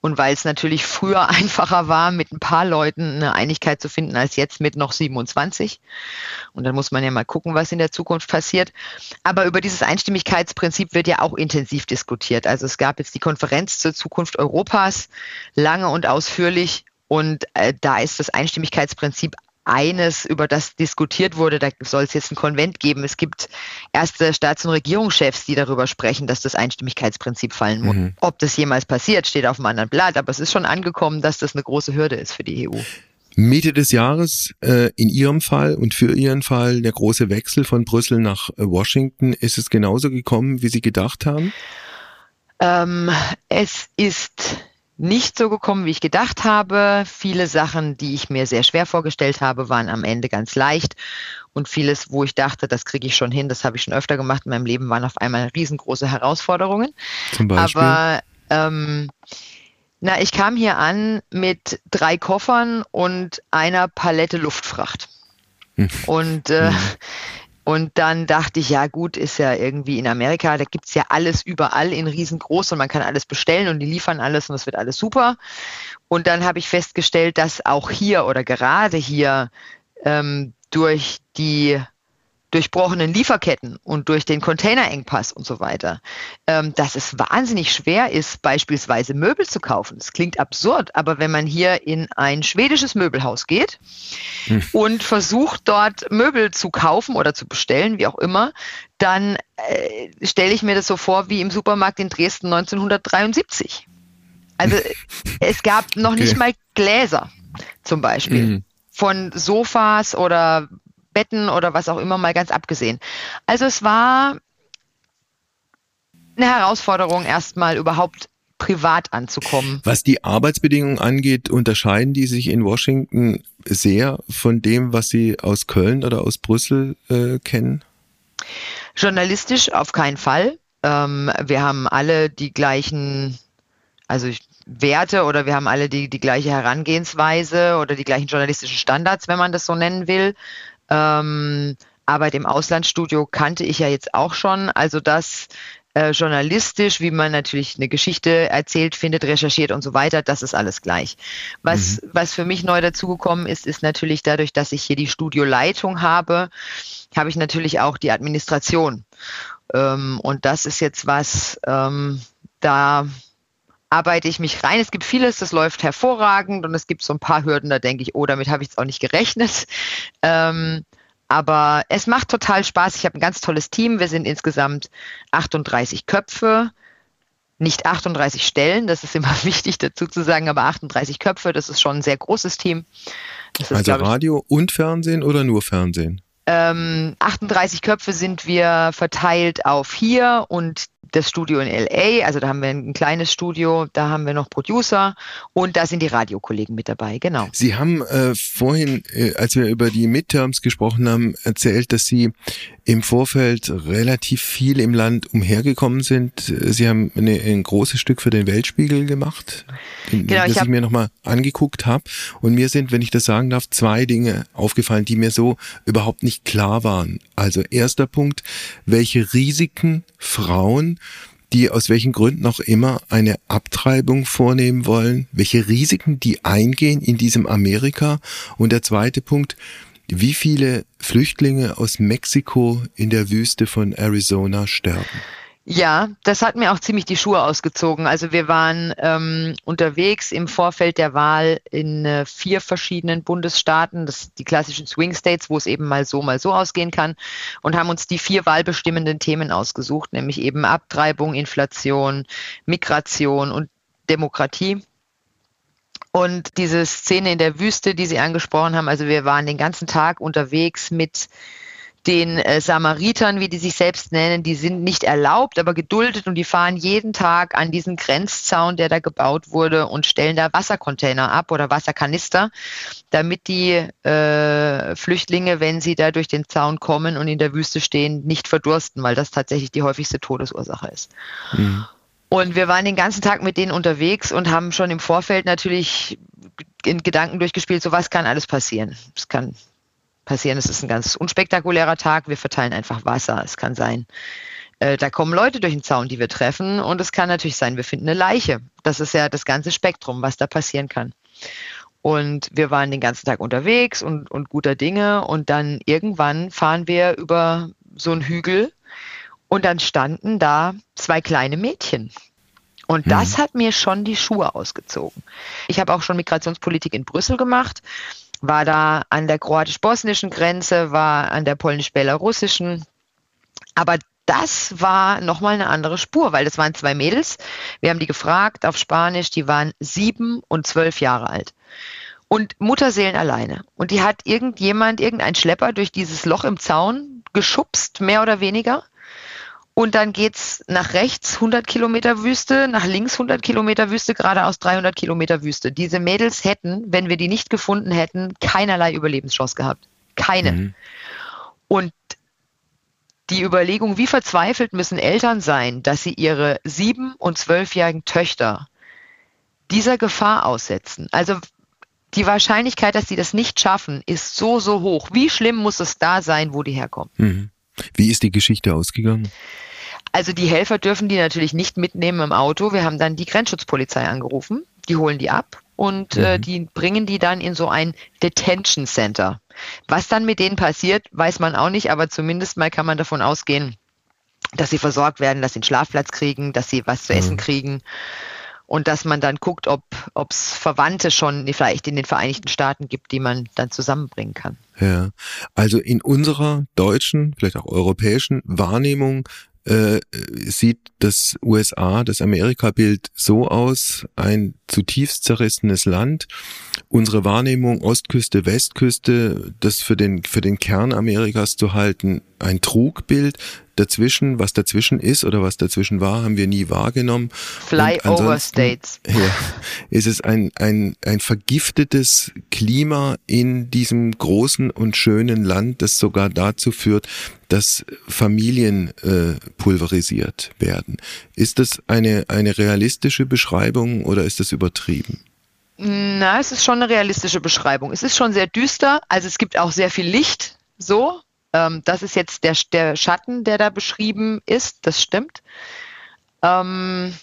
Speaker 4: und weil es natürlich früher einfacher war, mit ein paar Leuten eine Einigkeit zu finden, als jetzt mit noch 27. Und dann muss man ja mal gucken, was in der Zukunft passiert. Aber über dieses Einstimmigkeitsprinzip wird ja auch intensiv diskutiert. Also es gab jetzt die Konferenz zur Zukunft Europas, lange und ausführlich. Und äh, da ist das Einstimmigkeitsprinzip eines, über das diskutiert wurde. Da soll es jetzt ein Konvent geben. Es gibt erste Staats- und Regierungschefs, die darüber sprechen, dass das Einstimmigkeitsprinzip fallen muss. Mhm. Ob das jemals passiert, steht auf einem anderen Blatt, aber es ist schon angekommen, dass das eine große Hürde ist für die EU.
Speaker 2: Mitte des Jahres äh, in Ihrem Fall und für Ihren Fall der große Wechsel von Brüssel nach äh, Washington. Ist es genauso gekommen, wie Sie gedacht haben?
Speaker 4: Ähm, es ist nicht so gekommen, wie ich gedacht habe. Viele Sachen, die ich mir sehr schwer vorgestellt habe, waren am Ende ganz leicht. Und vieles, wo ich dachte, das kriege ich schon hin, das habe ich schon öfter gemacht in meinem Leben, waren auf einmal riesengroße Herausforderungen.
Speaker 2: Zum Beispiel?
Speaker 4: Aber ähm, na, ich kam hier an mit drei Koffern und einer Palette Luftfracht. Hm. Und äh, hm. Und dann dachte ich, ja gut, ist ja irgendwie in Amerika, da gibt's ja alles überall in riesengroß und man kann alles bestellen und die liefern alles und es wird alles super. Und dann habe ich festgestellt, dass auch hier oder gerade hier ähm, durch die durchbrochenen Lieferketten und durch den Containerengpass und so weiter, ähm, dass es wahnsinnig schwer ist, beispielsweise Möbel zu kaufen. Das klingt absurd, aber wenn man hier in ein schwedisches Möbelhaus geht hm. und versucht dort Möbel zu kaufen oder zu bestellen, wie auch immer, dann äh, stelle ich mir das so vor wie im Supermarkt in Dresden 1973. Also es gab noch okay. nicht mal Gläser zum Beispiel. Mhm von Sofas oder Betten oder was auch immer mal ganz abgesehen. Also es war eine Herausforderung, erstmal überhaupt privat anzukommen.
Speaker 2: Was die Arbeitsbedingungen angeht, unterscheiden die sich in Washington sehr von dem, was Sie aus Köln oder aus Brüssel äh, kennen?
Speaker 4: Journalistisch auf keinen Fall. Ähm, wir haben alle die gleichen, also Werte oder wir haben alle die, die gleiche Herangehensweise oder die gleichen journalistischen Standards, wenn man das so nennen will. Ähm, Arbeit im Auslandsstudio kannte ich ja jetzt auch schon. Also das äh, journalistisch, wie man natürlich eine Geschichte erzählt, findet, recherchiert und so weiter, das ist alles gleich. Was, mhm. was für mich neu dazugekommen ist, ist natürlich dadurch, dass ich hier die Studioleitung habe, habe ich natürlich auch die Administration. Ähm, und das ist jetzt was, ähm, da arbeite ich mich rein. Es gibt vieles, das läuft hervorragend und es gibt so ein paar Hürden, da denke ich, oh, damit habe ich jetzt auch nicht gerechnet. Ähm, aber es macht total Spaß. Ich habe ein ganz tolles Team. Wir sind insgesamt 38 Köpfe. Nicht 38 Stellen, das ist immer wichtig dazu zu sagen, aber 38 Köpfe, das ist schon ein sehr großes Team.
Speaker 2: Ist, also Radio ich, und Fernsehen oder nur Fernsehen?
Speaker 4: Ähm, 38 Köpfe sind wir verteilt auf hier und das Studio in LA, also da haben wir ein kleines Studio, da haben wir noch Producer und da sind die Radiokollegen mit dabei, genau.
Speaker 2: Sie haben äh, vorhin, äh, als wir über die Midterms gesprochen haben, erzählt, dass Sie im Vorfeld relativ viel im Land umhergekommen sind. Sie haben eine, ein großes Stück für den Weltspiegel gemacht, genau, das ich, ich mir nochmal angeguckt habe. Und mir sind, wenn ich das sagen darf, zwei Dinge aufgefallen, die mir so überhaupt nicht klar waren. Also erster Punkt, welche Risiken Frauen die aus welchen Gründen auch immer eine Abtreibung vornehmen wollen, welche Risiken die eingehen in diesem Amerika. Und der zweite Punkt, wie viele Flüchtlinge aus Mexiko in der Wüste von Arizona sterben.
Speaker 4: Ja, das hat mir auch ziemlich die Schuhe ausgezogen. Also wir waren ähm, unterwegs im Vorfeld der Wahl in äh, vier verschiedenen Bundesstaaten, das die klassischen Swing States, wo es eben mal so, mal so ausgehen kann, und haben uns die vier wahlbestimmenden Themen ausgesucht, nämlich eben Abtreibung, Inflation, Migration und Demokratie. Und diese Szene in der Wüste, die Sie angesprochen haben, also wir waren den ganzen Tag unterwegs mit den äh, Samaritern, wie die sich selbst nennen, die sind nicht erlaubt, aber geduldet und die fahren jeden Tag an diesen Grenzzaun, der da gebaut wurde und stellen da Wassercontainer ab oder Wasserkanister, damit die äh, Flüchtlinge, wenn sie da durch den Zaun kommen und in der Wüste stehen, nicht verdursten, weil das tatsächlich die häufigste Todesursache ist. Mhm. Und wir waren den ganzen Tag mit denen unterwegs und haben schon im Vorfeld natürlich in Gedanken durchgespielt, so was kann alles passieren. Es kann passieren. Es ist ein ganz unspektakulärer Tag. Wir verteilen einfach Wasser. Es kann sein, äh, da kommen Leute durch den Zaun, die wir treffen. Und es kann natürlich sein, wir finden eine Leiche. Das ist ja das ganze Spektrum, was da passieren kann. Und wir waren den ganzen Tag unterwegs und, und guter Dinge. Und dann irgendwann fahren wir über so einen Hügel und dann standen da zwei kleine Mädchen. Und mhm. das hat mir schon die Schuhe ausgezogen. Ich habe auch schon Migrationspolitik in Brüssel gemacht war da an der kroatisch-bosnischen Grenze, war an der polnisch-belarussischen. Aber das war nochmal eine andere Spur, weil das waren zwei Mädels. Wir haben die gefragt auf Spanisch, die waren sieben und zwölf Jahre alt. Und Mutterseelen alleine. Und die hat irgendjemand, irgendein Schlepper durch dieses Loch im Zaun geschubst, mehr oder weniger. Und dann geht's nach rechts 100 Kilometer Wüste, nach links 100 Kilometer Wüste, geradeaus 300 Kilometer Wüste. Diese Mädels hätten, wenn wir die nicht gefunden hätten, keinerlei Überlebenschance gehabt. Keine. Mhm. Und die Überlegung, wie verzweifelt müssen Eltern sein, dass sie ihre sieben- und zwölfjährigen Töchter dieser Gefahr aussetzen. Also die Wahrscheinlichkeit, dass sie das nicht schaffen, ist so, so hoch. Wie schlimm muss es da sein, wo die herkommen?
Speaker 2: Mhm. Wie ist die Geschichte ausgegangen?
Speaker 4: Also die Helfer dürfen die natürlich nicht mitnehmen im Auto. Wir haben dann die Grenzschutzpolizei angerufen. Die holen die ab und äh, mhm. äh, die bringen die dann in so ein Detention Center. Was dann mit denen passiert, weiß man auch nicht, aber zumindest mal kann man davon ausgehen, dass sie versorgt werden, dass sie einen Schlafplatz kriegen, dass sie was zu mhm. essen kriegen und dass man dann guckt, ob es Verwandte schon vielleicht in den Vereinigten Staaten gibt, die man dann zusammenbringen kann.
Speaker 2: Ja, also in unserer deutschen, vielleicht auch europäischen Wahrnehmung äh, sieht das USA, das Amerika-Bild so aus, ein zutiefst zerrissenes Land. Unsere Wahrnehmung Ostküste, Westküste, das für den, für den Kern Amerikas zu halten, ein Trugbild. Dazwischen, was dazwischen ist oder was dazwischen war, haben wir nie wahrgenommen.
Speaker 4: Flyover States.
Speaker 2: Ja, ist es ein, ein, ein vergiftetes Klima in diesem großen und schönen Land, das sogar dazu führt, dass Familien äh, pulverisiert werden. Ist das eine, eine realistische Beschreibung oder ist das übertrieben?
Speaker 4: Na, es ist schon eine realistische Beschreibung. Es ist schon sehr düster, also es gibt auch sehr viel Licht, so. Ähm, das ist jetzt der, der Schatten, der da beschrieben ist, das stimmt. Ähm,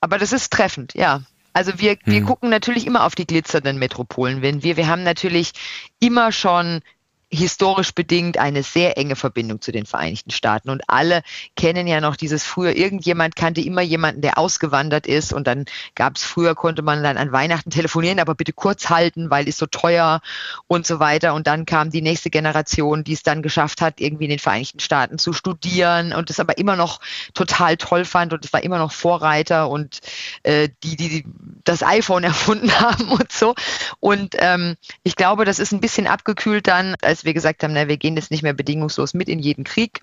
Speaker 4: aber das ist treffend, ja. Also wir, wir hm. gucken natürlich immer auf die glitzernden Metropolen. Wenn wir, wir haben natürlich immer schon historisch bedingt eine sehr enge Verbindung zu den Vereinigten Staaten. Und alle kennen ja noch dieses früher, irgendjemand kannte immer jemanden, der ausgewandert ist. Und dann gab es früher, konnte man dann an Weihnachten telefonieren, aber bitte kurz halten, weil ist so teuer und so weiter. Und dann kam die nächste Generation, die es dann geschafft hat, irgendwie in den Vereinigten Staaten zu studieren und es aber immer noch total toll fand und es war immer noch Vorreiter und äh, die, die das iPhone erfunden haben und so. Und ähm, ich glaube, das ist ein bisschen abgekühlt dann, als als wir gesagt haben, na, wir gehen jetzt nicht mehr bedingungslos mit in jeden Krieg.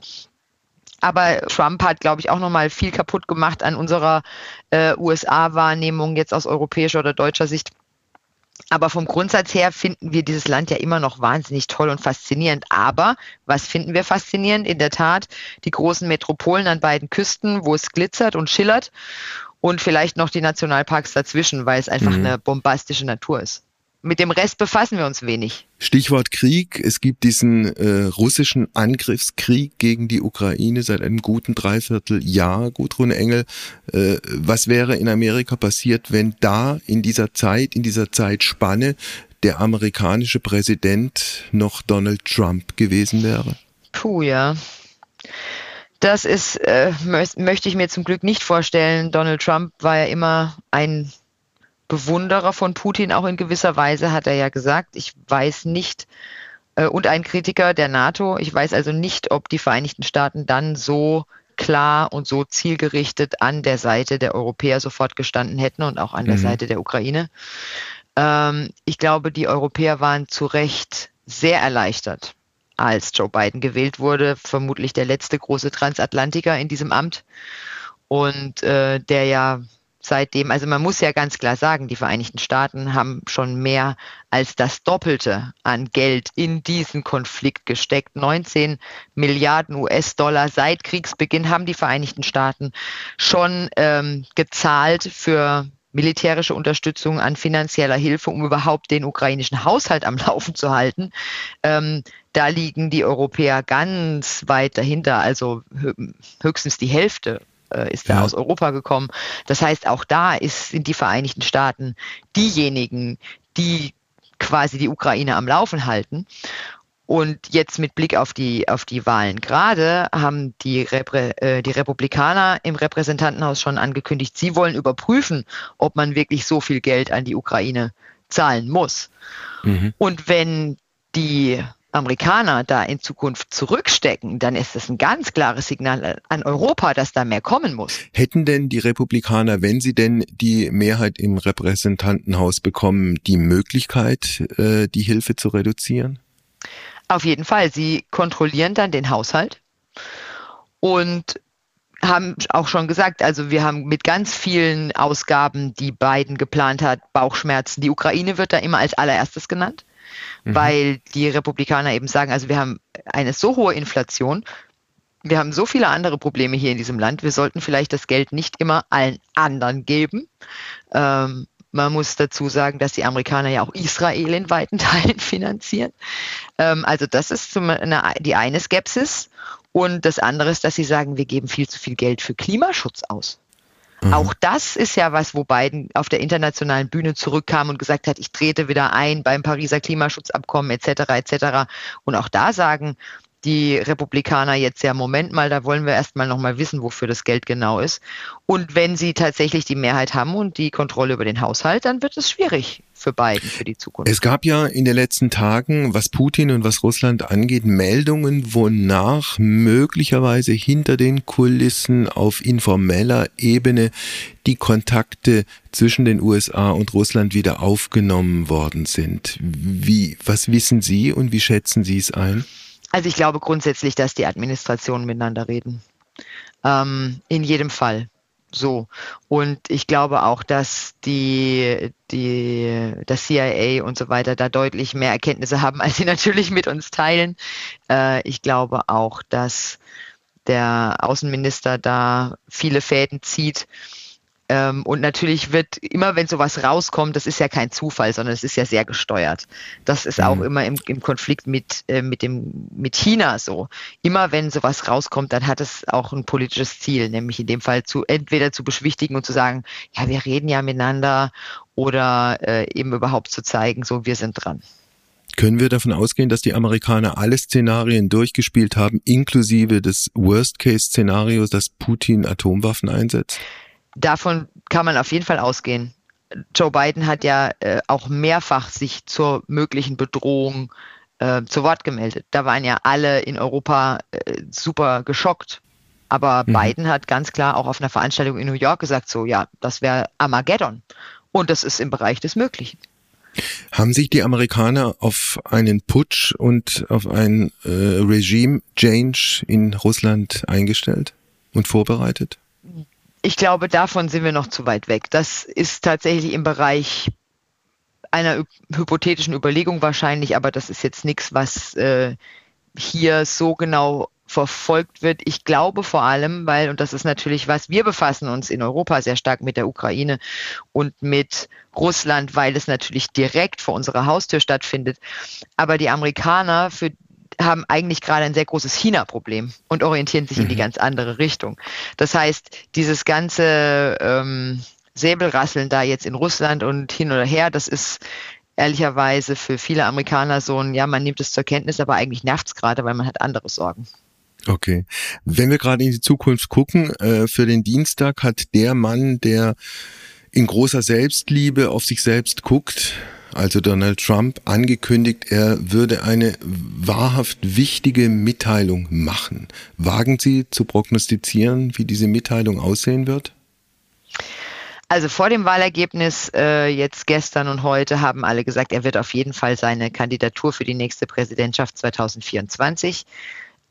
Speaker 4: Aber Trump hat, glaube ich, auch nochmal viel kaputt gemacht an unserer äh, USA-Wahrnehmung jetzt aus europäischer oder deutscher Sicht. Aber vom Grundsatz her finden wir dieses Land ja immer noch wahnsinnig toll und faszinierend. Aber was finden wir faszinierend? In der Tat die großen Metropolen an beiden Küsten, wo es glitzert und schillert und vielleicht noch die Nationalparks dazwischen, weil es einfach mhm. eine bombastische Natur ist mit dem Rest befassen wir uns wenig.
Speaker 2: Stichwort Krieg. Es gibt diesen äh, russischen Angriffskrieg gegen die Ukraine seit einem guten Dreivierteljahr. Gudrun Engel, äh, was wäre in Amerika passiert, wenn da in dieser Zeit, in dieser Zeitspanne der amerikanische Präsident noch Donald Trump gewesen wäre?
Speaker 4: Puh, ja. Das ist, äh, möchte ich mir zum Glück nicht vorstellen. Donald Trump war ja immer ein Bewunderer von Putin auch in gewisser Weise, hat er ja gesagt. Ich weiß nicht, äh, und ein Kritiker der NATO. Ich weiß also nicht, ob die Vereinigten Staaten dann so klar und so zielgerichtet an der Seite der Europäer sofort gestanden hätten und auch an der mhm. Seite der Ukraine. Ähm, ich glaube, die Europäer waren zu Recht sehr erleichtert, als Joe Biden gewählt wurde, vermutlich der letzte große Transatlantiker in diesem Amt und äh, der ja seitdem, also man muss ja ganz klar sagen, die Vereinigten Staaten haben schon mehr als das Doppelte an Geld in diesen Konflikt gesteckt. 19 Milliarden US-Dollar seit Kriegsbeginn haben die Vereinigten Staaten schon ähm, gezahlt für militärische Unterstützung an finanzieller Hilfe, um überhaupt den ukrainischen Haushalt am Laufen zu halten. Ähm, da liegen die Europäer ganz weit dahinter, also höchstens die Hälfte äh, ist ja. da aus Europa gekommen. Das heißt, auch da ist, sind die Vereinigten Staaten diejenigen, die quasi die Ukraine am Laufen halten. Und jetzt mit Blick auf die, auf die Wahlen gerade haben die, Reprä, äh, die Republikaner im Repräsentantenhaus schon angekündigt, sie wollen überprüfen, ob man wirklich so viel Geld an die Ukraine zahlen muss. Mhm. Und wenn die Amerikaner da in Zukunft zurückstecken, dann ist das ein ganz klares Signal an Europa, dass da mehr kommen muss.
Speaker 2: Hätten denn die Republikaner, wenn sie denn die Mehrheit im Repräsentantenhaus bekommen, die Möglichkeit, äh, die Hilfe zu reduzieren?
Speaker 4: Auf jeden Fall. Sie kontrollieren dann den Haushalt und haben auch schon gesagt, also wir haben mit ganz vielen Ausgaben, die Biden geplant hat, Bauchschmerzen. Die Ukraine wird da immer als allererstes genannt mhm. weil die Republikaner eben sagen, also wir haben eine so hohe Inflation, wir haben so viele andere Probleme hier in diesem Land, wir sollten vielleicht das Geld nicht immer allen anderen geben. Ähm, man muss dazu sagen, dass die Amerikaner ja auch Israel in weiten Teilen finanzieren. Ähm, also das ist zum, eine, die eine Skepsis. Und das andere ist, dass sie sagen, wir geben viel zu viel Geld für Klimaschutz aus. Mhm. Auch das ist ja was, wo Biden auf der internationalen Bühne zurückkam und gesagt hat, ich trete wieder ein beim Pariser Klimaschutzabkommen etc. etc. Und auch da sagen die Republikaner jetzt ja, Moment mal, da wollen wir erstmal nochmal wissen, wofür das Geld genau ist. Und wenn sie tatsächlich die Mehrheit haben und die Kontrolle über den Haushalt, dann wird es schwierig für Biden für die Zukunft.
Speaker 2: Es gab ja in den letzten Tagen, was Putin und was Russland angeht, Meldungen, wonach möglicherweise hinter den Kulissen auf informeller Ebene die Kontakte zwischen den USA und Russland wieder aufgenommen worden sind. Wie, was wissen Sie und wie schätzen Sie es ein?
Speaker 4: Also ich glaube grundsätzlich, dass die Administrationen miteinander reden. Ähm, in jedem Fall. So. Und ich glaube auch, dass die, die, das CIA und so weiter da deutlich mehr Erkenntnisse haben, als sie natürlich mit uns teilen. Äh, ich glaube auch, dass der Außenminister da viele Fäden zieht ähm, und natürlich wird immer, wenn sowas rauskommt, das ist ja kein Zufall, sondern es ist ja sehr gesteuert. Das ist mhm. auch immer im, im Konflikt mit, äh, mit, dem, mit China so. Immer wenn sowas rauskommt, dann hat es auch ein politisches Ziel, nämlich in dem Fall zu entweder zu beschwichtigen und zu sagen, ja, wir reden ja miteinander oder äh, eben überhaupt zu zeigen, so wir sind dran.
Speaker 2: Können wir davon ausgehen, dass die Amerikaner alle Szenarien durchgespielt haben, inklusive des Worst-Case-Szenarios, dass Putin Atomwaffen einsetzt?
Speaker 4: Davon kann man auf jeden Fall ausgehen. Joe Biden hat ja äh, auch mehrfach sich zur möglichen Bedrohung äh, zu Wort gemeldet. Da waren ja alle in Europa äh, super geschockt. Aber mhm. Biden hat ganz klar auch auf einer Veranstaltung in New York gesagt, so ja, das wäre Armageddon. Und das ist im Bereich des Möglichen.
Speaker 2: Haben sich die Amerikaner auf einen Putsch und auf ein äh, Regime-Change in Russland eingestellt und vorbereitet?
Speaker 4: Ich glaube, davon sind wir noch zu weit weg. Das ist tatsächlich im Bereich einer hypothetischen Überlegung wahrscheinlich, aber das ist jetzt nichts, was äh, hier so genau verfolgt wird. Ich glaube vor allem, weil, und das ist natürlich was, wir befassen uns in Europa sehr stark mit der Ukraine und mit Russland, weil es natürlich direkt vor unserer Haustür stattfindet. Aber die Amerikaner, für haben eigentlich gerade ein sehr großes China-Problem und orientieren sich mhm. in die mhm. ganz andere Richtung. Das heißt, dieses ganze ähm, Säbelrasseln da jetzt in Russland und hin oder her, das ist ehrlicherweise für viele Amerikaner so ein, ja, man nimmt es zur Kenntnis, aber eigentlich nervt es gerade, weil man hat andere Sorgen.
Speaker 2: Okay. Wenn wir gerade in die Zukunft gucken, äh, für den Dienstag hat der Mann, der in großer Selbstliebe auf sich selbst guckt, also Donald Trump, angekündigt, er würde eine wahrhaft wichtige Mitteilung machen. Wagen Sie zu prognostizieren, wie diese Mitteilung aussehen wird?
Speaker 4: Also vor dem Wahlergebnis äh, jetzt gestern und heute haben alle gesagt, er wird auf jeden Fall seine Kandidatur für die nächste Präsidentschaft 2024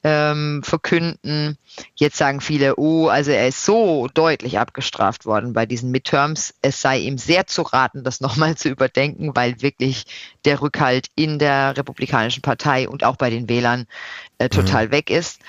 Speaker 4: ähm, verkünden. Jetzt sagen viele, oh, also er ist so deutlich abgestraft worden bei diesen Midterms. Es sei ihm sehr zu raten, das nochmal zu überdenken, weil wirklich der Rückhalt in der Republikanischen Partei und auch bei den Wählern äh, total mhm. weg ist.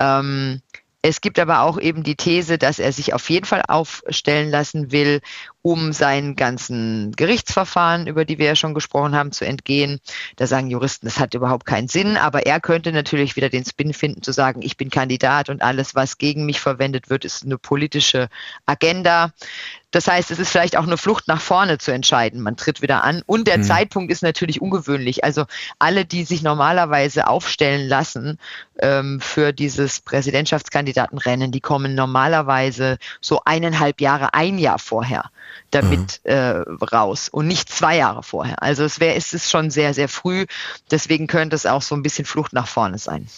Speaker 4: Ähm, es gibt aber auch eben die These, dass er sich auf jeden Fall aufstellen lassen will, um seinen ganzen Gerichtsverfahren, über die wir ja schon gesprochen haben, zu entgehen. Da sagen Juristen, das hat überhaupt keinen Sinn, aber er könnte natürlich wieder den Spin finden, zu sagen, ich bin Kandidat und alles, was gegen mich verwendet wird, ist eine politische Agenda. Das heißt, es ist vielleicht auch eine Flucht nach vorne zu entscheiden. Man tritt wieder an. Und der mhm. Zeitpunkt ist natürlich ungewöhnlich. Also alle, die sich normalerweise aufstellen lassen ähm, für dieses Präsidentschaftskandidatenrennen, die kommen normalerweise so eineinhalb Jahre, ein Jahr vorher damit mhm. äh, raus und nicht zwei Jahre vorher. Also es wäre, es ist schon sehr, sehr früh. Deswegen könnte es auch so ein bisschen Flucht nach vorne sein.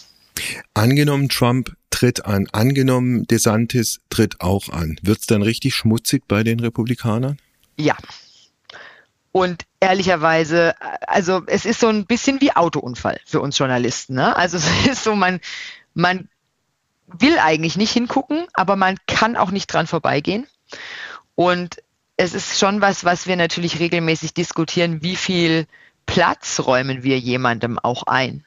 Speaker 2: Angenommen, Trump tritt an, angenommen, DeSantis tritt auch an. Wird es dann richtig schmutzig bei den Republikanern?
Speaker 4: Ja. Und ehrlicherweise, also es ist so ein bisschen wie Autounfall für uns Journalisten. Ne? Also es ist so, man, man will eigentlich nicht hingucken, aber man kann auch nicht dran vorbeigehen. Und es ist schon was, was wir natürlich regelmäßig diskutieren, wie viel Platz räumen wir jemandem auch ein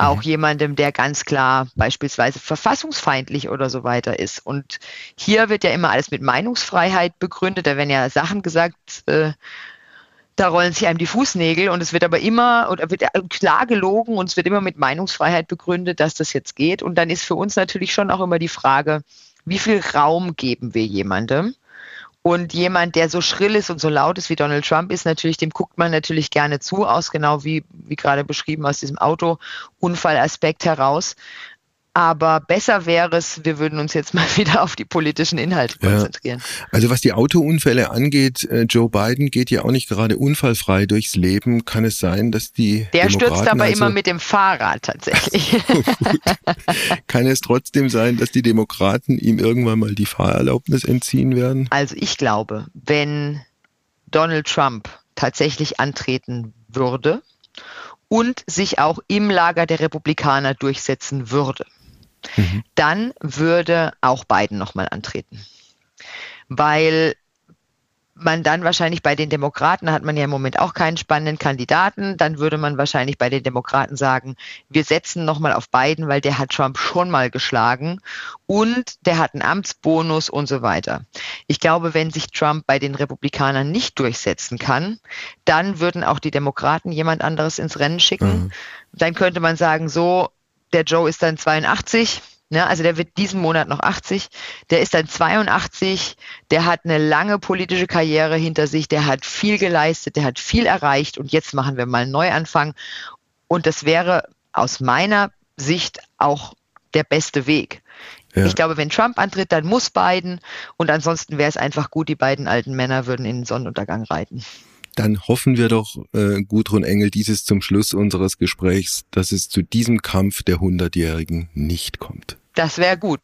Speaker 4: auch mhm. jemandem, der ganz klar beispielsweise verfassungsfeindlich oder so weiter ist. Und hier wird ja immer alles mit Meinungsfreiheit begründet. Da werden ja Sachen gesagt, äh, da rollen sich einem die Fußnägel und es wird aber immer oder wird klar gelogen und es wird immer mit Meinungsfreiheit begründet, dass das jetzt geht. Und dann ist für uns natürlich schon auch immer die Frage, wie viel Raum geben wir jemandem? Und jemand, der so schrill ist und so laut ist wie Donald Trump ist, natürlich, dem guckt man natürlich gerne zu, aus genau wie, wie gerade beschrieben aus diesem Autounfallaspekt heraus. Aber besser wäre es, wir würden uns jetzt mal wieder auf die politischen Inhalte konzentrieren.
Speaker 2: Ja. Also was die Autounfälle angeht, äh, Joe Biden geht ja auch nicht gerade unfallfrei durchs Leben. Kann es sein, dass die.
Speaker 4: Der Demokraten stürzt aber also immer mit dem Fahrrad tatsächlich.
Speaker 2: Kann es trotzdem sein, dass die Demokraten ihm irgendwann mal die Fahrerlaubnis entziehen werden?
Speaker 4: Also ich glaube, wenn Donald Trump tatsächlich antreten würde und sich auch im Lager der Republikaner durchsetzen würde, mhm. dann würde auch Biden nochmal antreten. Weil man dann wahrscheinlich bei den Demokraten, hat man ja im Moment auch keinen spannenden Kandidaten, dann würde man wahrscheinlich bei den Demokraten sagen, wir setzen nochmal auf Biden, weil der hat Trump schon mal geschlagen und der hat einen Amtsbonus und so weiter. Ich glaube, wenn sich Trump bei den Republikanern nicht durchsetzen kann, dann würden auch die Demokraten jemand anderes ins Rennen schicken. Mhm. Dann könnte man sagen, so, der Joe ist dann 82, ne, also der wird diesen Monat noch 80, der ist dann 82, der hat eine lange politische Karriere hinter sich, der hat viel geleistet, der hat viel erreicht. Und jetzt machen wir mal einen Neuanfang. Und das wäre aus meiner Sicht auch der beste Weg. Ja. Ich glaube, wenn Trump antritt, dann muss Biden. Und ansonsten wäre es einfach gut, die beiden alten Männer würden in den Sonnenuntergang reiten
Speaker 2: dann hoffen wir doch, äh, Gudrun Engel, dieses zum Schluss unseres Gesprächs, dass es zu diesem Kampf der Hundertjährigen nicht kommt.
Speaker 4: Das wäre gut.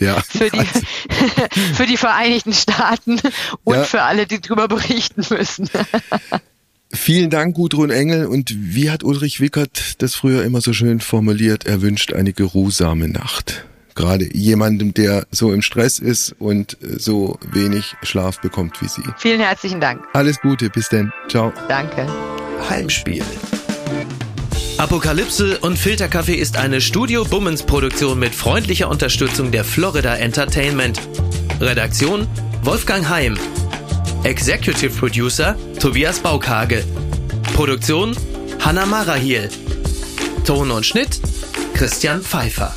Speaker 4: Ja. für, die, für die Vereinigten Staaten und ja. für alle, die darüber berichten müssen.
Speaker 2: Vielen Dank, Gudrun Engel. Und wie hat Ulrich Wickert das früher immer so schön formuliert? Er wünscht eine geruhsame Nacht gerade jemandem, der so im Stress ist und äh, so wenig Schlaf bekommt wie Sie.
Speaker 4: Vielen herzlichen Dank.
Speaker 2: Alles Gute, bis denn. Ciao.
Speaker 4: Danke.
Speaker 3: Heimspiel. Apokalypse und Filterkaffee ist eine Studio Bummens Produktion mit freundlicher Unterstützung der Florida Entertainment. Redaktion Wolfgang Heim. Executive Producer Tobias Baukage. Produktion Hanna Marahiel. Ton und Schnitt Christian Pfeiffer.